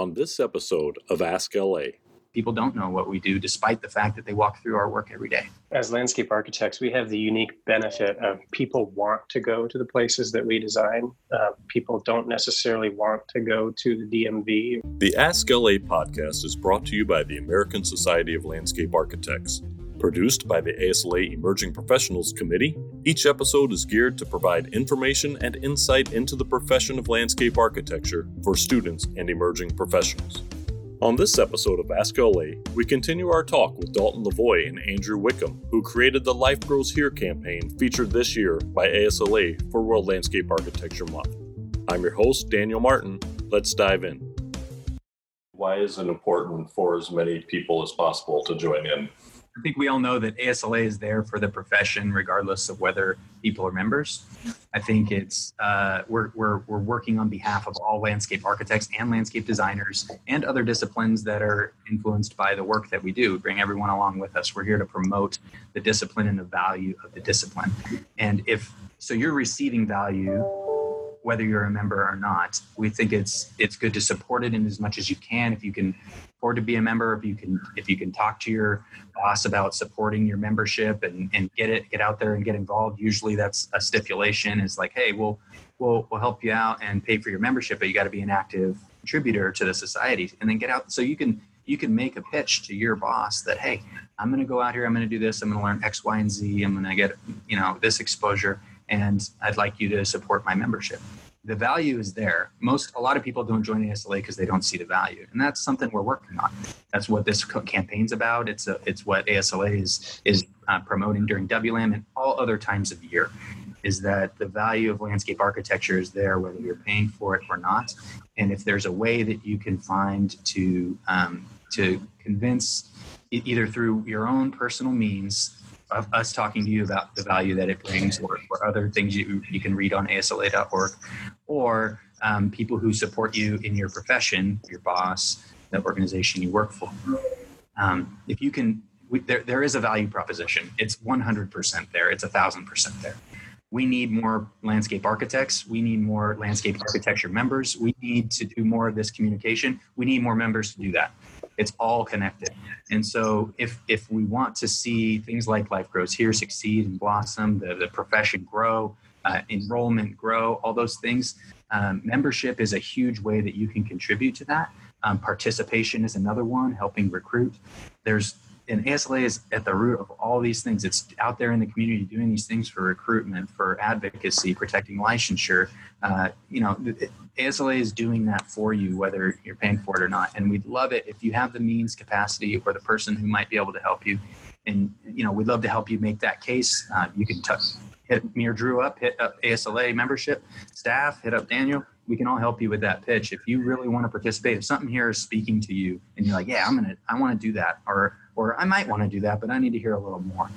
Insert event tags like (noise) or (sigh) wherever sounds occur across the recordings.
on this episode of Ask LA. People don't know what we do despite the fact that they walk through our work every day. As landscape architects, we have the unique benefit of people want to go to the places that we design. Uh, people don't necessarily want to go to the DMV. The Ask LA podcast is brought to you by the American Society of Landscape Architects. Produced by the ASLA Emerging Professionals Committee, each episode is geared to provide information and insight into the profession of landscape architecture for students and emerging professionals. On this episode of Ask LA, we continue our talk with Dalton LaVoie and Andrew Wickham, who created the Life Grows Here campaign featured this year by ASLA for World Landscape Architecture Month. I'm your host, Daniel Martin. Let's dive in. Why is it important for as many people as possible to join in? I think we all know that ASLA is there for the profession, regardless of whether people are members. I think it's uh, we're, we're, we're working on behalf of all landscape architects and landscape designers and other disciplines that are influenced by the work that we do. Bring everyone along with us. We're here to promote the discipline and the value of the discipline. And if so, you're receiving value whether you're a member or not. We think it's it's good to support it in as much as you can. If you can afford to be a member, if you can if you can talk to your boss about supporting your membership and, and get it get out there and get involved. Usually that's a stipulation It's like, hey, we'll we'll we'll help you out and pay for your membership, but you got to be an active contributor to the society and then get out so you can you can make a pitch to your boss that hey i'm going to go out here i'm going to do this i'm going to learn x y and z i'm going to get you know this exposure and I'd like you to support my membership. The value is there. Most, a lot of people don't join ASLA because they don't see the value, and that's something we're working on. That's what this campaign's about. It's a, it's what ASLA is is uh, promoting during WLAM and all other times of year. Is that the value of landscape architecture is there whether you're paying for it or not, and if there's a way that you can find to um, to convince either through your own personal means of us talking to you about the value that it brings or, or other things you, you can read on asla.org or um, people who support you in your profession your boss the organization you work for. Um, if you can we, there, there is a value proposition. It's 100% there. It's a thousand percent there. We need more landscape architects. We need more landscape architecture members. We need to do more of this communication. We need more members to do that it's all connected. And so if if we want to see things like Life Grows Here succeed and blossom, the, the profession grow, uh, enrollment grow, all those things, um, membership is a huge way that you can contribute to that. Um, participation is another one, helping recruit. There's and ASLA is at the root of all these things. It's out there in the community doing these things for recruitment, for advocacy, protecting licensure. Uh, you know, ASLA is doing that for you, whether you're paying for it or not. And we'd love it if you have the means, capacity, or the person who might be able to help you. And you know, we'd love to help you make that case. Uh, you can t- hit me or Drew up, hit up ASLA membership staff, hit up Daniel we can all help you with that pitch. If you really want to participate, if something here is speaking to you and you're like, yeah, I'm gonna, I want to do that, or or I might want to do that, but I need to hear a little more.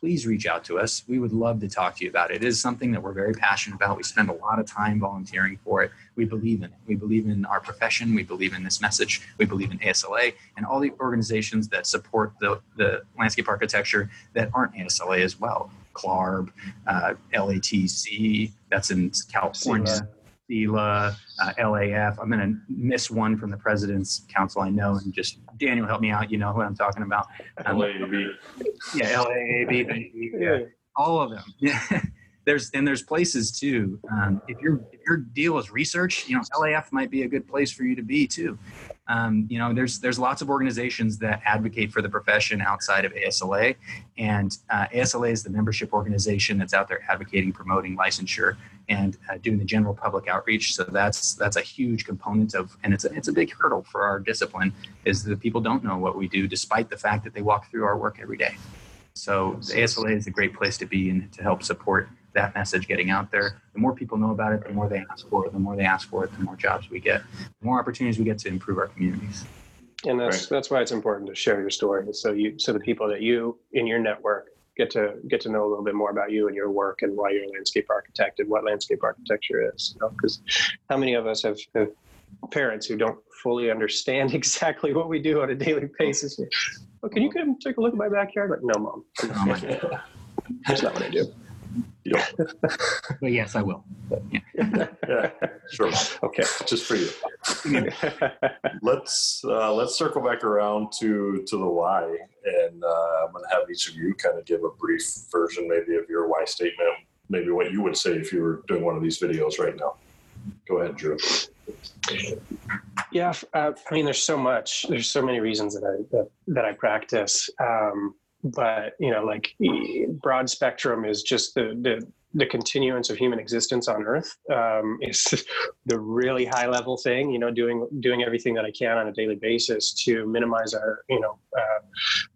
Please reach out to us. We would love to talk to you about it. It is something that we're very passionate about. We spend a lot of time volunteering for it. We believe in it. We believe in our profession. We believe in this message. We believe in ASLA and all the organizations that support the, the landscape architecture that aren't ASLA as well. CLARB, uh, LATC, that's in California. CELA, uh, LAF. I'm going to miss one from the President's Council, I know, and just Daniel, help me out. You know who I'm talking about. Um, LAAB. Yeah, LAAB. Yeah, all of them. Yeah. (laughs) there's and there's places too. Um, if your if your deal is research, you know, LAF might be a good place for you to be too. Um, you know, there's there's lots of organizations that advocate for the profession outside of ASLA, and uh, ASLA is the membership organization that's out there advocating, promoting licensure, and uh, doing the general public outreach. So that's that's a huge component of, and it's a, it's a big hurdle for our discipline is that people don't know what we do, despite the fact that they walk through our work every day. So the ASLA is a great place to be and to help support that message getting out there. The more people know about it, the more they ask for it. The more they ask for it, the more jobs we get, the more opportunities we get to improve our communities. And that's right. that's why it's important to share your story, so you so the people that you in your network get to get to know a little bit more about you and your work and why you're a landscape architect and what landscape architecture is. Because you know? how many of us have, have parents who don't fully understand (laughs) exactly what we do on a daily basis? Well, can you come take a look at my backyard? Like, no, mom. (laughs) That's not what I do. Yep. but yes, I will. Yeah. (laughs) yeah, sure. Okay. Just for you. (laughs) let's uh, let's circle back around to to the why, and uh, I'm going to have each of you kind of give a brief version, maybe of your why statement, maybe what you would say if you were doing one of these videos right now. Go ahead, Drew. Yeah, uh, I mean, there's so much. There's so many reasons that I that, that I practice. Um, but you know, like broad spectrum is just the the the continuance of human existence on Earth um, (laughs) is the really high level thing. You know, doing doing everything that I can on a daily basis to minimize our, you know, uh,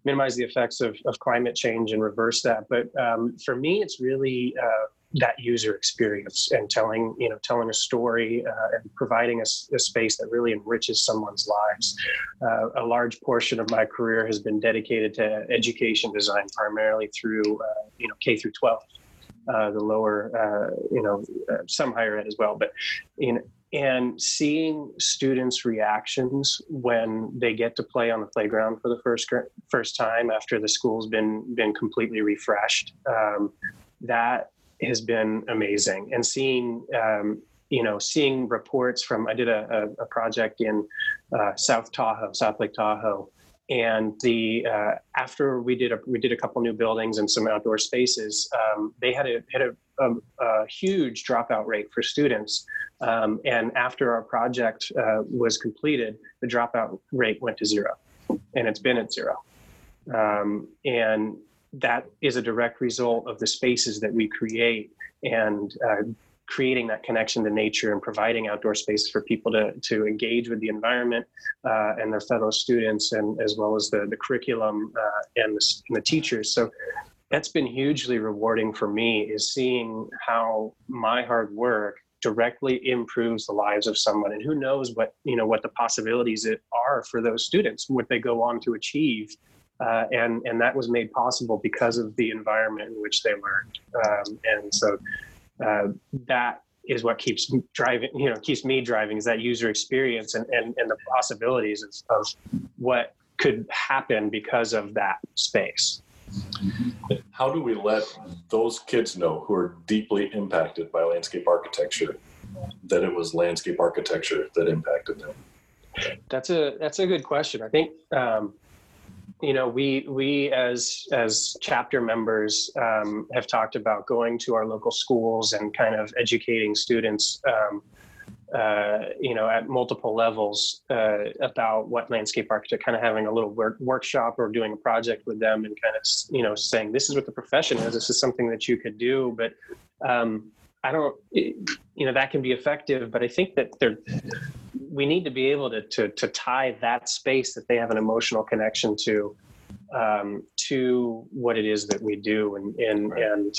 minimize the effects of, of climate change and reverse that. But um, for me, it's really uh, that user experience and telling you know telling a story uh, and providing a, a, space that really enriches someone's lives. Uh, a large portion of my career has been dedicated to education design primarily through uh, you know k through 12 uh, the lower uh, you know uh, some higher ed as well but you know and seeing students reactions when they get to play on the playground for the first first time after the school's been been completely refreshed um, that has been amazing. And seeing, um, you know, seeing reports from, I did a, a, a project in uh, South Tahoe, South Lake Tahoe, and the uh, after we did a we did a couple new buildings and some outdoor spaces, um, they had a had a, a, a, huge dropout rate for students. Um, and after our project uh, was completed, the dropout rate went to zero, and it's been at zero. Um, and that is a direct result of the spaces that we create and uh, creating that connection to nature and providing outdoor spaces for people to, to engage with the environment uh, and their fellow students and as well as the, the curriculum uh, and, the, and the teachers. So that's been hugely rewarding for me is seeing how my hard work directly improves the lives of someone. And who knows what you know what the possibilities it are for those students what they go on to achieve uh, and and that was made possible because of the environment in which they learned. Um, and so uh, that is what keeps driving, you know, keeps me driving is that user experience and and, and the possibilities of, of what could happen because of that space. How do we let those kids know who are deeply impacted by landscape architecture that it was landscape architecture that impacted them? That's a that's a good question. I think um, you know we we as as chapter members um, have talked about going to our local schools and kind of educating students um, uh, you know at multiple levels uh, about what landscape architect kind of having a little work, workshop or doing a project with them and kind of you know saying this is what the profession is. This is something that you could do. But um, I don't, you know, that can be effective, but I think that there, we need to be able to, to, to tie that space that they have an emotional connection to, um, to what it is that we do. And, and, right. and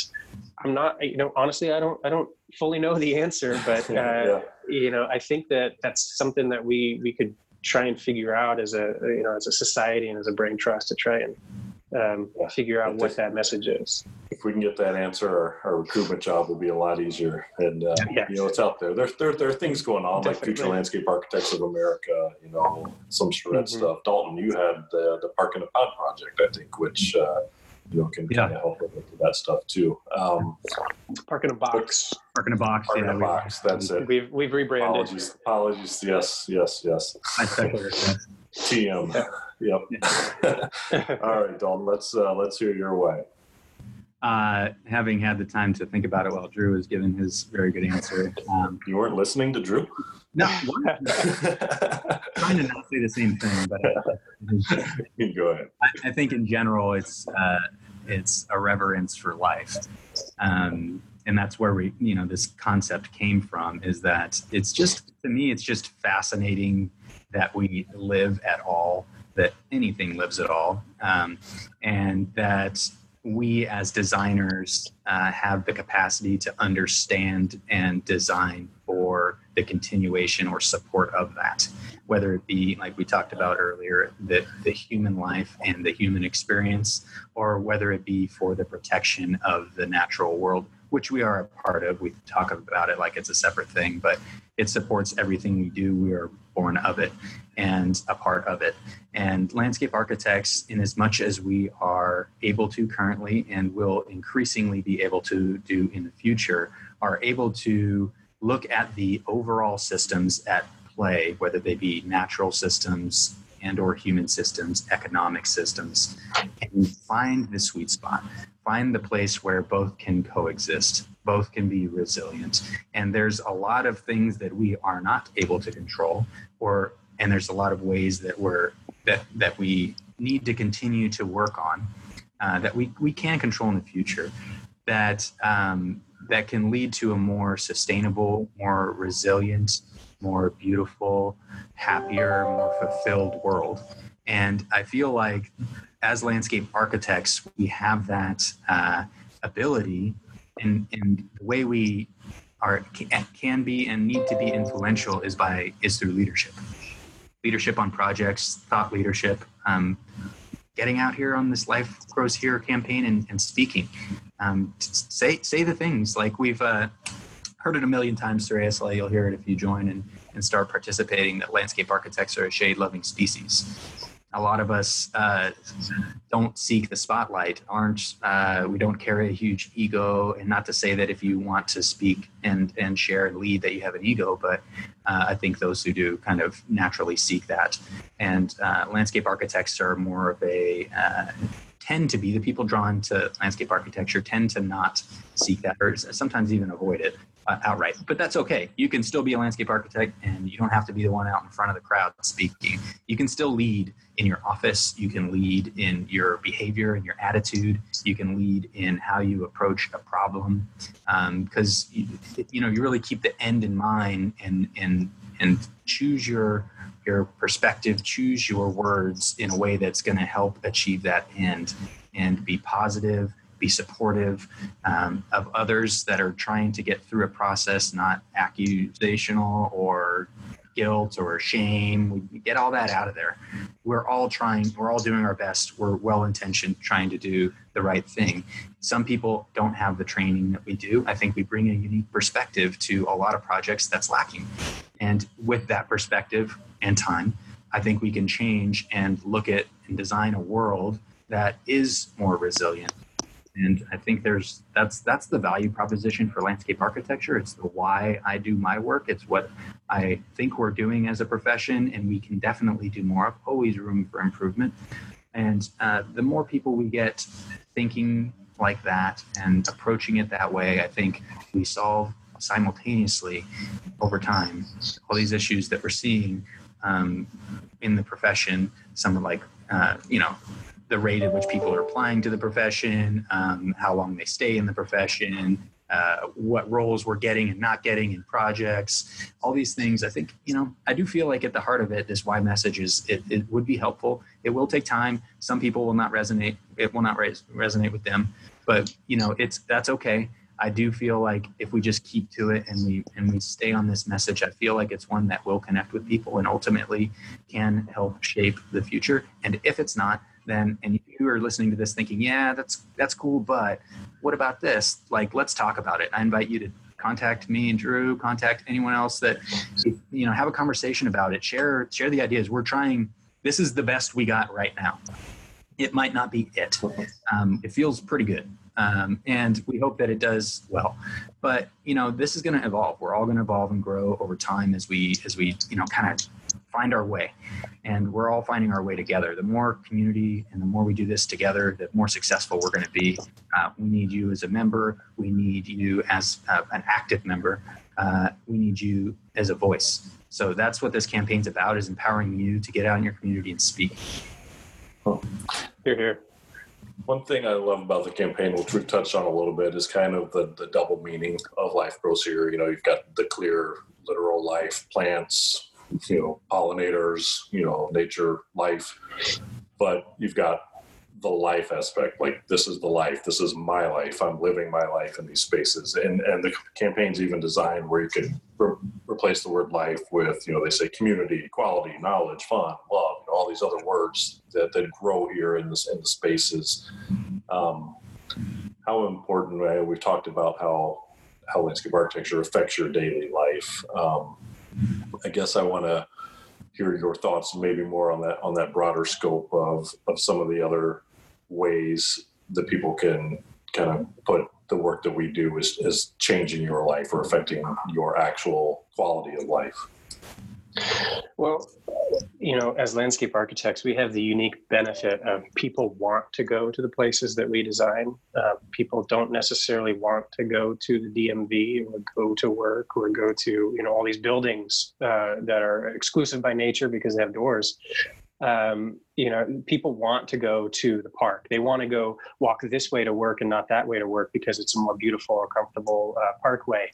I'm not, you know, honestly, I don't, I don't fully know the answer, but, (laughs) uh, yeah. you know, I think that that's something that we, we could try and figure out as a, you know, as a society and as a brain trust to try and um, figure out what that message is. If we can get that answer, our, our recruitment job will be a lot easier. And uh, yes. you know, it's out there. There, there. there are things going on Definitely. like Future Landscape Architects of America. You know, some shred mm-hmm. stuff. Dalton, you had the the Park in a Pod project, I think, which. Uh, you know, can yeah. kind of help with that stuff too. Um, Park in a box. Park in a box. Park yeah, in a box. That's it. We've we've rebranded. Apologies. Apologies. Yes. Yes. Yes. I (laughs) TM. Yep. (laughs) All right, Dalton. Let's uh, let's hear your way. Uh, having had the time to think about it while Drew was giving his very good answer. Um, you weren't listening to Drew? No. (laughs) trying to not say the same thing, but uh, (laughs) go ahead. I, I, think in general, it's uh, it's a reverence for life, um, and that's where we, you know, this concept came from. Is that it's just to me, it's just fascinating that we live at all that anything lives at all, um, and that we as designers uh, have the capacity to understand and design for the continuation or support of that. Whether it be like we talked about earlier the, the human life and the human experience or whether it be for the protection of the natural world which we are a part of. We talk about it like it's a separate thing but it supports everything we do. We are born of it and a part of it. And landscape architects, in as much as we are able to currently and will increasingly be able to do in the future, are able to look at the overall systems at play, whether they be natural systems and or human systems, economic systems, and find the sweet spot. Find the place where both can coexist, both can be resilient. And there's a lot of things that we are not able to control, or and there's a lot of ways that we're that that we need to continue to work on uh, that we, we can control in the future that um, that can lead to a more sustainable, more resilient, more beautiful, happier, more fulfilled world. And I feel like as landscape architects, we have that uh, ability, and, and the way we are can be and need to be influential is by is through leadership, leadership on projects, thought leadership. Um, getting out here on this life grows here campaign and, and speaking um, say say the things like we've uh, heard it a million times through ASLA. You'll hear it if you join and, and start participating. That landscape architects are a shade loving species. A lot of us uh, don't seek the spotlight, aren't uh, we? Don't carry a huge ego, and not to say that if you want to speak and and share and lead that you have an ego, but uh, I think those who do kind of naturally seek that. And uh, landscape architects are more of a uh, tend to be the people drawn to landscape architecture tend to not seek that or sometimes even avoid it uh, outright but that's okay. You can still be a landscape architect and you don't have to be the one out in front of the crowd speaking. You can still lead in your office. You can lead in your behavior and your attitude. You can lead in how you approach a problem because um, you, you know you really keep the end in mind and and and choose your your perspective, choose your words in a way that's going to help achieve that end and be positive, be supportive um, of others that are trying to get through a process, not accusational or guilt or shame. We get all that out of there. We're all trying, we're all doing our best. We're well intentioned trying to do the right thing. Some people don't have the training that we do. I think we bring a unique perspective to a lot of projects that's lacking. And with that perspective and time, I think we can change and look at and design a world that is more resilient and i think there's that's that's the value proposition for landscape architecture. It's the why i do my work. It's what i think we're doing as a profession and we can definitely do more. Always room for improvement. And uh, the more people we get thinking like that and approaching it that way i think we solve simultaneously over time all these issues that we're seeing um, in the profession some are like uh, you know the rate at which people are applying to the profession, um, how long they stay in the profession, uh, what roles we're getting and not getting in projects, all these things. I think, you know, I do feel like at the heart of it, this why message is it, it would be helpful. It will take time. Some people will not resonate. It will not res- resonate with them, but you know, it's, that's okay. I do feel like if we just keep to it and we and we stay on this message, I feel like it's one that will connect with people and ultimately can help shape the future. And if it's not, then and you are listening to this thinking, yeah, that's that's cool, but what about this? Like, let's talk about it. I invite you to contact me and Drew, contact anyone else that you know, have a conversation about it. Share share the ideas. We're trying. This is the best we got right now. It might not be it. Um, it feels pretty good. Um, and we hope that it does well. But you know, this is going to evolve. We're all going to evolve and grow over time as we as we you know kind of find our way. And we're all finding our way together. The more community and the more we do this together, the more successful we're going to be. Uh, we need you as a member. We need you as uh, an active member. Uh, we need you as a voice. So that's what this campaign's about: is empowering you to get out in your community and speak. Here, here. One thing I love about the campaign, which we've touched on a little bit, is kind of the, the double meaning of life grows here. You know, you've got the clear, literal life, plants, you know, pollinators, you know, nature, life. But you've got the life aspect, like this is the life, this is my life. I'm living my life in these spaces, and and the campaign's even designed where you can re- replace the word life with, you know, they say community, equality, knowledge, fun, love, you know, all these other words that that grow here in this in the spaces. Um, how important? We've talked about how how landscape architecture affects your daily life. Um, I guess I want to hear your thoughts maybe more on that on that broader scope of of some of the other ways that people can kind of put the work that we do is, is changing your life or affecting your actual quality of life well, you know, as landscape architects, we have the unique benefit of people want to go to the places that we design. Uh, people don't necessarily want to go to the DMV or go to work or go to, you know, all these buildings uh, that are exclusive by nature because they have doors um, you know, people want to go to the park. They want to go walk this way to work and not that way to work because it's a more beautiful or comfortable uh, parkway.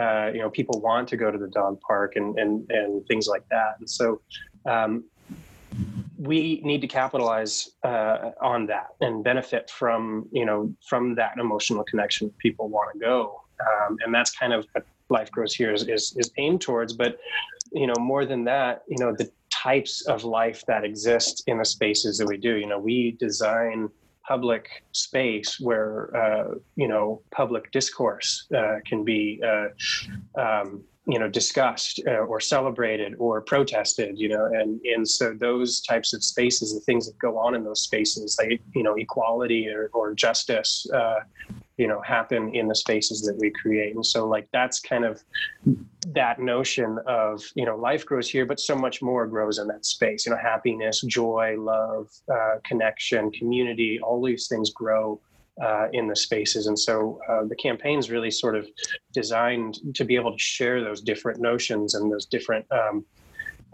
Uh, you know, people want to go to the dog park and and and things like that. And so, um, we need to capitalize uh, on that and benefit from you know from that emotional connection. People want to go, um, and that's kind of what life grows here is, is is aimed towards. But you know, more than that, you know, the types of life that exist in the spaces that we do. You know, we design public space where uh, you know public discourse uh, can be uh, um, you know discussed uh, or celebrated or protested you know and and so those types of spaces the things that go on in those spaces like you know equality or, or justice uh, you know happen in the spaces that we create and so like that's kind of that notion of you know life grows here but so much more grows in that space you know happiness joy love uh, connection community all these things grow uh, in the spaces. And so uh, the campaign's really sort of designed to be able to share those different notions and those different um,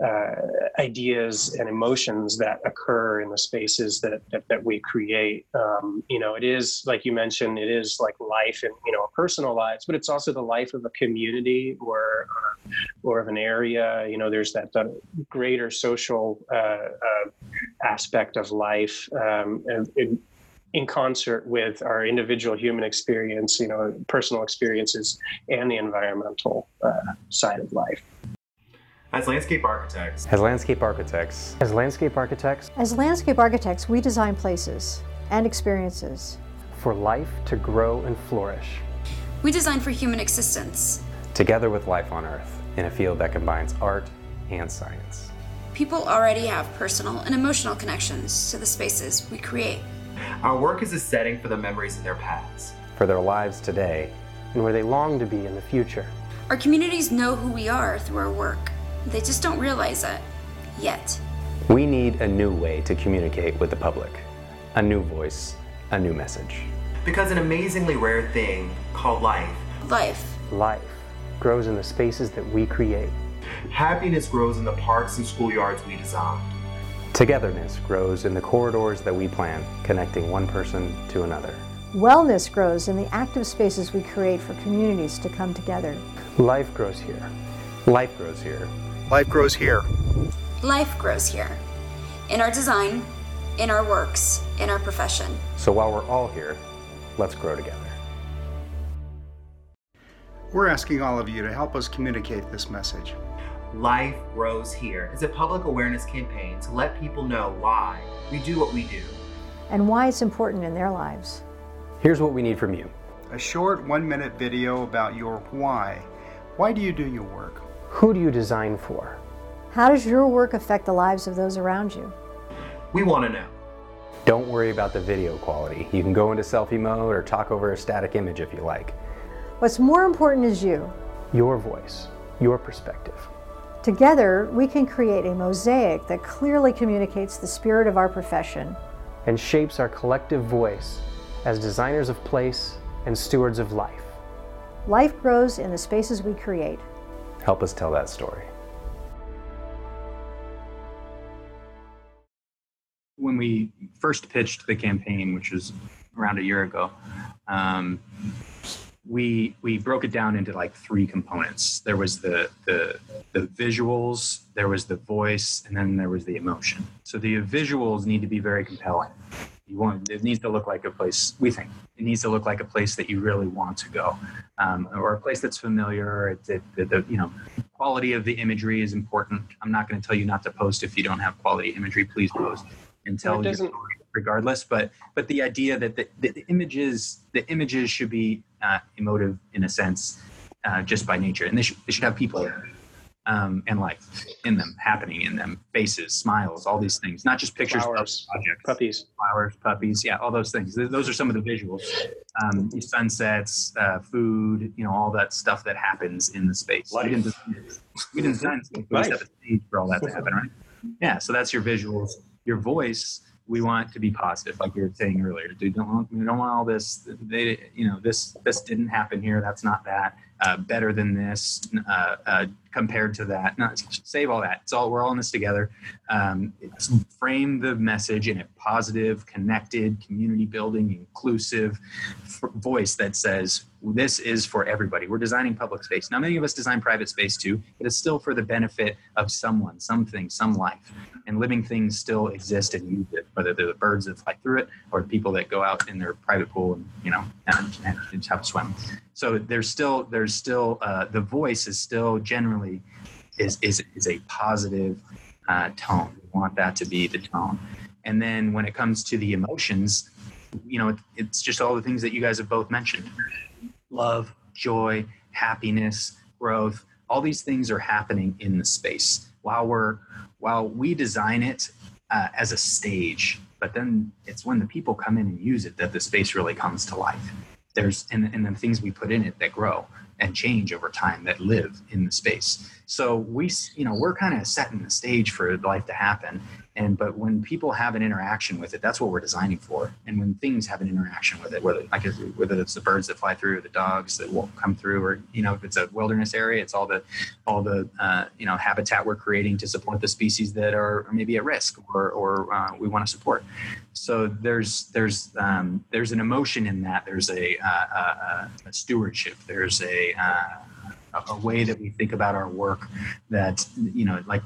uh, ideas and emotions that occur in the spaces that that, that we create. Um, you know, it is like you mentioned, it is like life and you know personal lives, but it's also the life of a community or uh, or of an area. You know, there's that, that greater social uh, uh aspect of life. Um, and, in concert with our individual human experience, you know, personal experiences, and the environmental uh, side of life. As landscape architects, as landscape architects, as landscape architects, as landscape architects, we design places and experiences for life to grow and flourish. We design for human existence, together with life on Earth, in a field that combines art and science. People already have personal and emotional connections to the spaces we create. Our work is a setting for the memories of their past, for their lives today, and where they long to be in the future. Our communities know who we are through our work. They just don't realize it yet. We need a new way to communicate with the public, a new voice, a new message. Because an amazingly rare thing called life, life, life grows in the spaces that we create. Happiness grows in the parks and schoolyards we design. Togetherness grows in the corridors that we plan, connecting one person to another. Wellness grows in the active spaces we create for communities to come together. Life grows here. Life grows here. Life grows here. Life grows here. In our design, in our works, in our profession. So while we're all here, let's grow together. We're asking all of you to help us communicate this message. Life Grows Here is a public awareness campaign to let people know why we do what we do and why it's important in their lives. Here's what we need from you a short one minute video about your why. Why do you do your work? Who do you design for? How does your work affect the lives of those around you? We want to know. Don't worry about the video quality. You can go into selfie mode or talk over a static image if you like. What's more important is you. Your voice, your perspective. Together, we can create a mosaic that clearly communicates the spirit of our profession and shapes our collective voice as designers of place and stewards of life. Life grows in the spaces we create. Help us tell that story. When we first pitched the campaign, which was around a year ago, um, we we broke it down into like three components. There was the the the visuals, there was the voice, and then there was the emotion. So the visuals need to be very compelling. You want it needs to look like a place. We think it needs to look like a place that you really want to go, um, or a place that's familiar. The, the you know quality of the imagery is important. I'm not going to tell you not to post if you don't have quality imagery. Please post and tell your story regardless. But but the idea that the, the images the images should be uh, emotive in a sense, uh, just by nature, and they should they should have people um, and life in them, happening in them, faces, smiles, all these things, not just pictures Flowers, objects, puppies. flowers, puppies, yeah, all those things. Those are some of the visuals. Um, sunsets, uh, food, you know, all that stuff that happens in the space. We didn't, design- we didn't design space, we a stage for all that to happen, right? Yeah, so that's your visuals. Your voice, we want to be positive, like you were saying earlier. We don't want, we don't want all this. They, you know, this this didn't happen here. That's not that. Uh, better than this uh, uh, compared to that. No, save all that. It's all we're all in this together. Um, frame the message in a positive, connected, community building, inclusive f- voice that says this is for everybody. We're designing public space. Now, many of us design private space too, but it's still for the benefit of someone, something, some life. And living things still exist and use it, whether they're the birds that fly through it or the people that go out in their private pool and you know and, and a swim. So there's still there's still uh, the voice is still generally is is is a positive uh, tone. We want that to be the tone. And then when it comes to the emotions, you know, it, it's just all the things that you guys have both mentioned: love, joy, happiness, growth. All these things are happening in the space while we're while we design it uh, as a stage. But then it's when the people come in and use it that the space really comes to life. There's and, and the things we put in it that grow and change over time that live in the space. So we, you know, we're kind of setting the stage for life to happen. And but when people have an interaction with it, that's what we're designing for. And when things have an interaction with it, whether like whether it's the birds that fly through, the dogs that will come through, or you know, if it's a wilderness area, it's all the all the uh, you know habitat we're creating to support the species that are maybe at risk or or uh, we want to support. So there's there's um, there's an emotion in that. There's a, uh, a, a stewardship. There's a uh, a way that we think about our work that you know like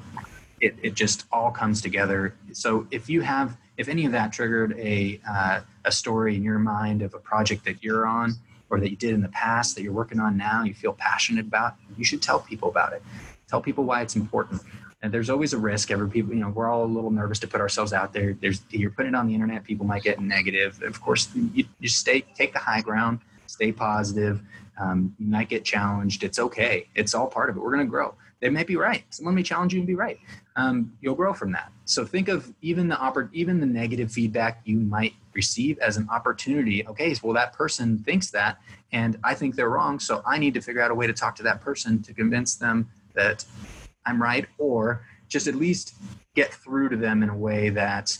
it, it just all comes together so if you have if any of that triggered a uh, a story in your mind of a project that you're on or that you did in the past that you're working on now you feel passionate about you should tell people about it tell people why it's important and there's always a risk every people you know we're all a little nervous to put ourselves out there there's you're putting it on the internet people might get negative of course you, you stay take the high ground stay positive um, you might get challenged. It's okay. It's all part of it. We're going to grow. They may be right. Someone may challenge you and be right. Um, you'll grow from that. So think of even the oppor- even the negative feedback you might receive as an opportunity. Okay, well that person thinks that, and I think they're wrong. So I need to figure out a way to talk to that person to convince them that I'm right, or just at least get through to them in a way that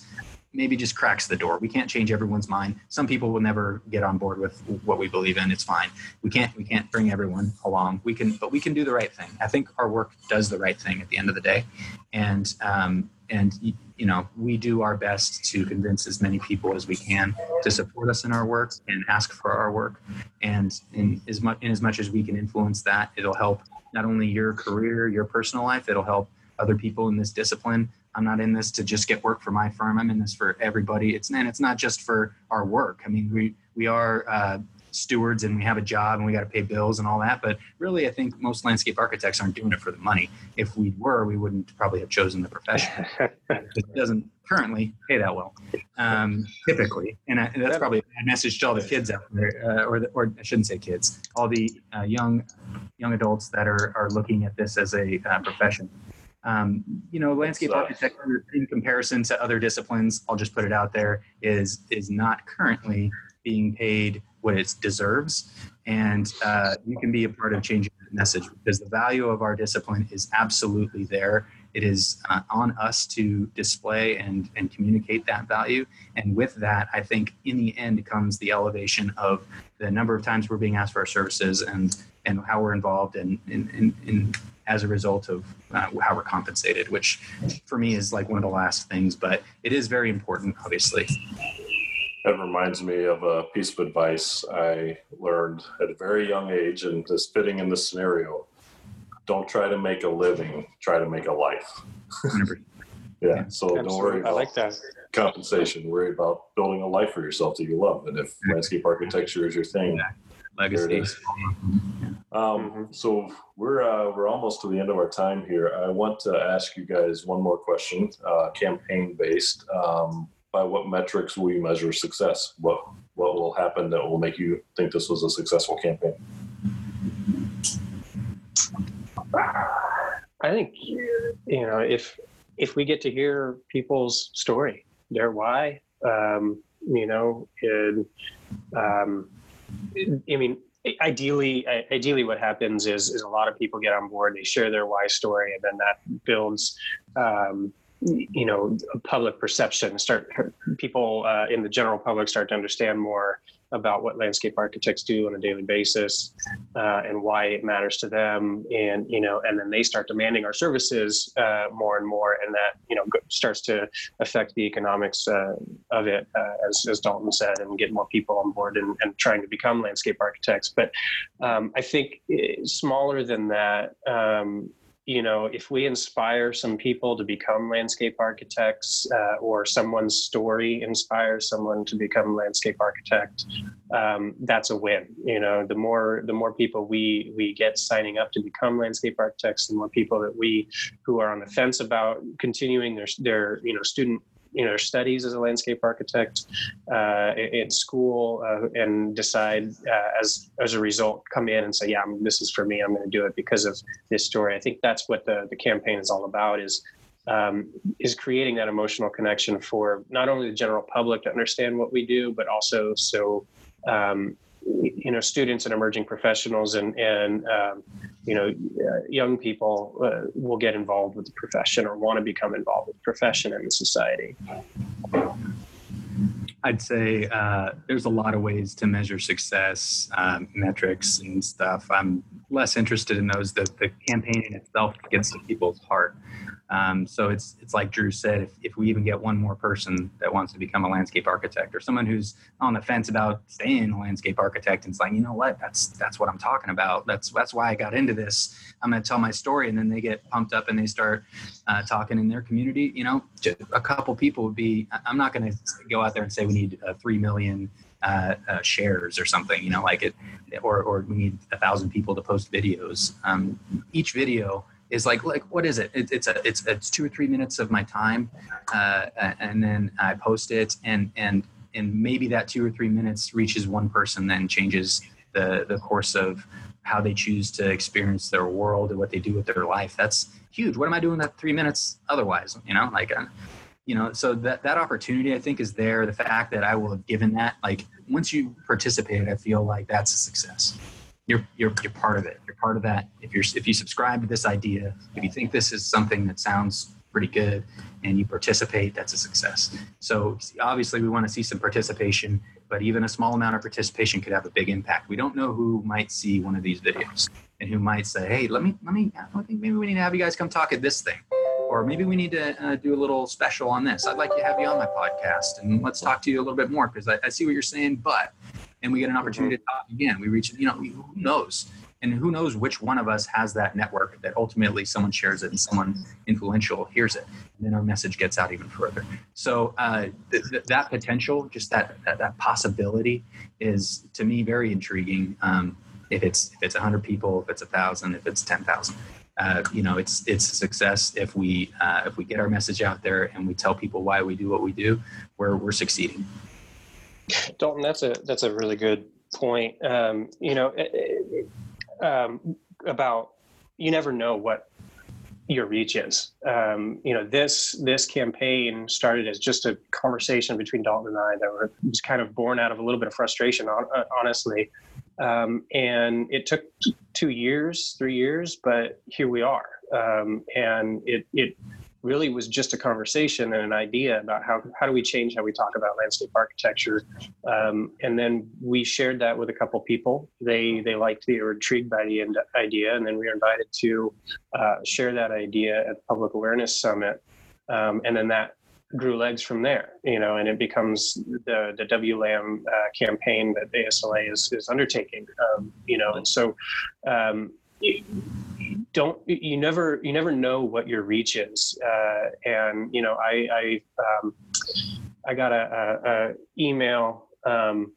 maybe just cracks the door. We can't change everyone's mind. Some people will never get on board with what we believe in. It's fine. We can't we can't bring everyone along. We can, but we can do the right thing. I think our work does the right thing at the end of the day, and um, and you know we do our best to convince as many people as we can to support us in our work and ask for our work. And in as much in as much as we can influence that, it'll help not only your career, your personal life. It'll help other people in this discipline I'm not in this to just get work for my firm. I'm in this for everybody. It's and it's not just for our work. I mean, we we are uh, stewards and we have a job and we got to pay bills and all that. But really, I think most landscape architects aren't doing it for the money. If we were, we wouldn't probably have chosen the profession. (laughs) it doesn't currently pay that well, um, typically, and, I, and that's probably a bad message to all the kids out there, uh, or the, or I shouldn't say kids, all the uh, young young adults that are are looking at this as a uh, profession. Um, you know, landscape architecture in comparison to other disciplines, I'll just put it out there, is is not currently being paid what it deserves. And uh, you can be a part of changing that message because the value of our discipline is absolutely there. It is uh, on us to display and, and communicate that value. And with that, I think in the end comes the elevation of the number of times we're being asked for our services and, and how we're involved in, in, in, in as a result of uh, how we're compensated, which for me is like one of the last things, but it is very important, obviously. That reminds me of a piece of advice I learned at a very young age, and just fitting in this scenario. Don't try to make a living, try to make a life. (laughs) yeah, so Absolutely. don't worry about I like that. compensation. Worry about building a life for yourself that you love. And if landscape architecture is your thing, legacy. There it. Um, so we're uh, we're almost to the end of our time here. I want to ask you guys one more question, uh, campaign based. Um, by what metrics will you measure success? What what will happen that will make you think this was a successful campaign? I I think you know if if we get to hear people's story, their why, um, you know, and um, I mean, ideally, ideally, what happens is is a lot of people get on board, they share their why story, and then that builds. Um, you know, public perception. Start people uh, in the general public start to understand more about what landscape architects do on a daily basis uh, and why it matters to them. And you know and then they start demanding our services uh, more and more and that you know starts to affect the economics uh, of it uh, as, as dalton said and get more people on board and, and trying to become landscape architects. But um, i think eh, smaller than that um, you know, if we inspire some people to become landscape architects, uh, or someone's story inspires someone to become landscape architect, um, that's a win. You know, the more the more people we we get signing up to become landscape architects, the more people that we who are on the fence about continuing their their you know student you know studies as a landscape architect uh, in school uh, and decide uh, as as a result come in and say yeah this is for me. I'm going to do it because of this story. I think that's what the, the campaign is all about is um, is creating that emotional connection for not only the general public to understand what we do but also so um, you know students and emerging professionals and and um, you know uh, young people uh, will get involved with the profession or want to become involved with the profession and the society I'd say uh, there's a lot of ways to measure success, um, metrics and stuff. I'm less interested in those. The, the campaign in itself gets to people's heart. Um, so it's it's like Drew said, if, if we even get one more person that wants to become a landscape architect, or someone who's on the fence about staying a landscape architect, and it's like, you know what, that's that's what I'm talking about. That's that's why I got into this. I'm going to tell my story, and then they get pumped up and they start uh, talking in their community. You know, a couple people would be. I'm not going to go out there and say we need uh, three million uh, uh, shares or something, you know, like it, or, or we need a thousand people to post videos. Um, each video is like like what is it? it? it's a it's it's two or three minutes of my time, uh, and then I post it, and and and maybe that two or three minutes reaches one person, then changes the the course of how they choose to experience their world and what they do with their life. That's huge. What am I doing that three minutes otherwise? You know, like. Uh, you know, so that that opportunity I think is there. The fact that I will have given that, like, once you participate, I feel like that's a success you're you're you're part of it. You're part of that. If you're if you subscribe to this idea, if you think this is something that sounds pretty good and you participate, that's a success. So obviously we want to see some participation, but even a small amount of participation could have a big impact. We don't know who might see one of these videos and who might say, "Hey, let me let me I think maybe we need to have you guys come talk at this thing." Or maybe we need to uh, do a little special on this. I'd like to have you on my podcast and let's talk to you a little bit more because I, I see what you're saying, but and we get an opportunity to talk again. We reach, you know, who knows? And who knows which one of us has that network that ultimately someone shares it and someone influential hears it. And then our message gets out even further. So uh, th- th- that potential, just that, that, that possibility is to me very intriguing. Um, if it's if it's 100 people, if it's a thousand, if it's 10,000. Uh, you know, it's it's a success if we uh, if we get our message out there and we tell people why we do what we do. We're we're succeeding. Dalton, that's a that's a really good point. Um, you know, um, about you never know what your reach is. Um, you know, this this campaign started as just a conversation between Dalton and I that were, was kind of born out of a little bit of frustration, uh, honestly. Um, and it took two years, three years, but here we are. Um, and it it really was just a conversation and an idea about how, how do we change how we talk about landscape architecture. Um, and then we shared that with a couple people. They, they liked the, or intrigued by the idea. And then we were invited to uh, share that idea at the Public Awareness Summit. Um, and then that grew legs from there, you know, and it becomes the the WLAM uh, campaign that ASLA is is undertaking, um, you know, and so um, don't you never you never know what your reach is uh, and you know i i um, i got a, a, a email um,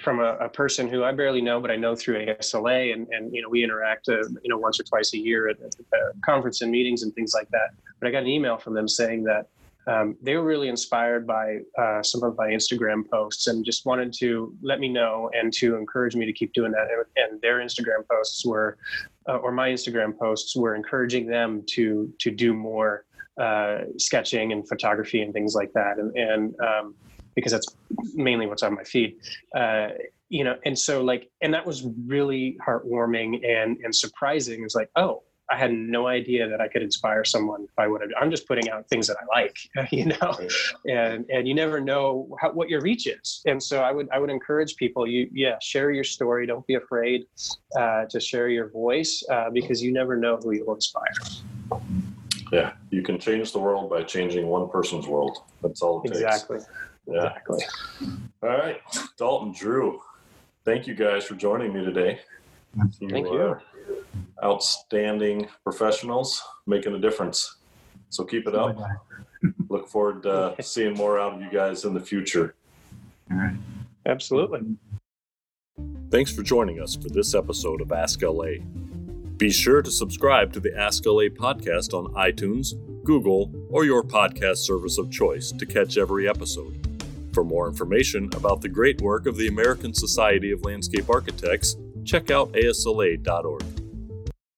from a, a, person who I barely know, but I know through ASLA, and, and you know we interact, uh, you know, once or twice a year at, at, at conference and meetings and things like that. But I got an email from them saying that um, they were really inspired by uh, some of my Instagram posts and just wanted to let me know and to encourage me to keep doing that. And, and their Instagram posts were uh, or my Instagram posts were encouraging them to to do more uh, sketching and photography and things like that, and and um, because that's mainly what's on my feed. Uh, you know, and so like, and that was really heartwarming and and surprising. It's like, oh, I had no idea that I could inspire someone if I would have. I'm just putting out things that I like, (laughs) you know, and and you never know how, what your reach is. And so I would I would encourage people. You yeah, share your story. Don't be afraid uh, to share your voice uh, because you never know who you'll inspire. Yeah, you can change the world by changing one person's world. That's all it exactly. takes. Yeah. Exactly. All right, Dalton, Drew, thank you guys for joining me today. Thank you. are Outstanding professionals making a difference. So keep it up. Look forward to (laughs) seeing more out of you guys in the future. All right. Absolutely. Thanks for joining us for this episode of Ask LA. Be sure to subscribe to the Ask LA podcast on iTunes, Google, or your podcast service of choice to catch every episode. For more information about the great work of the American Society of Landscape Architects, check out asla.org.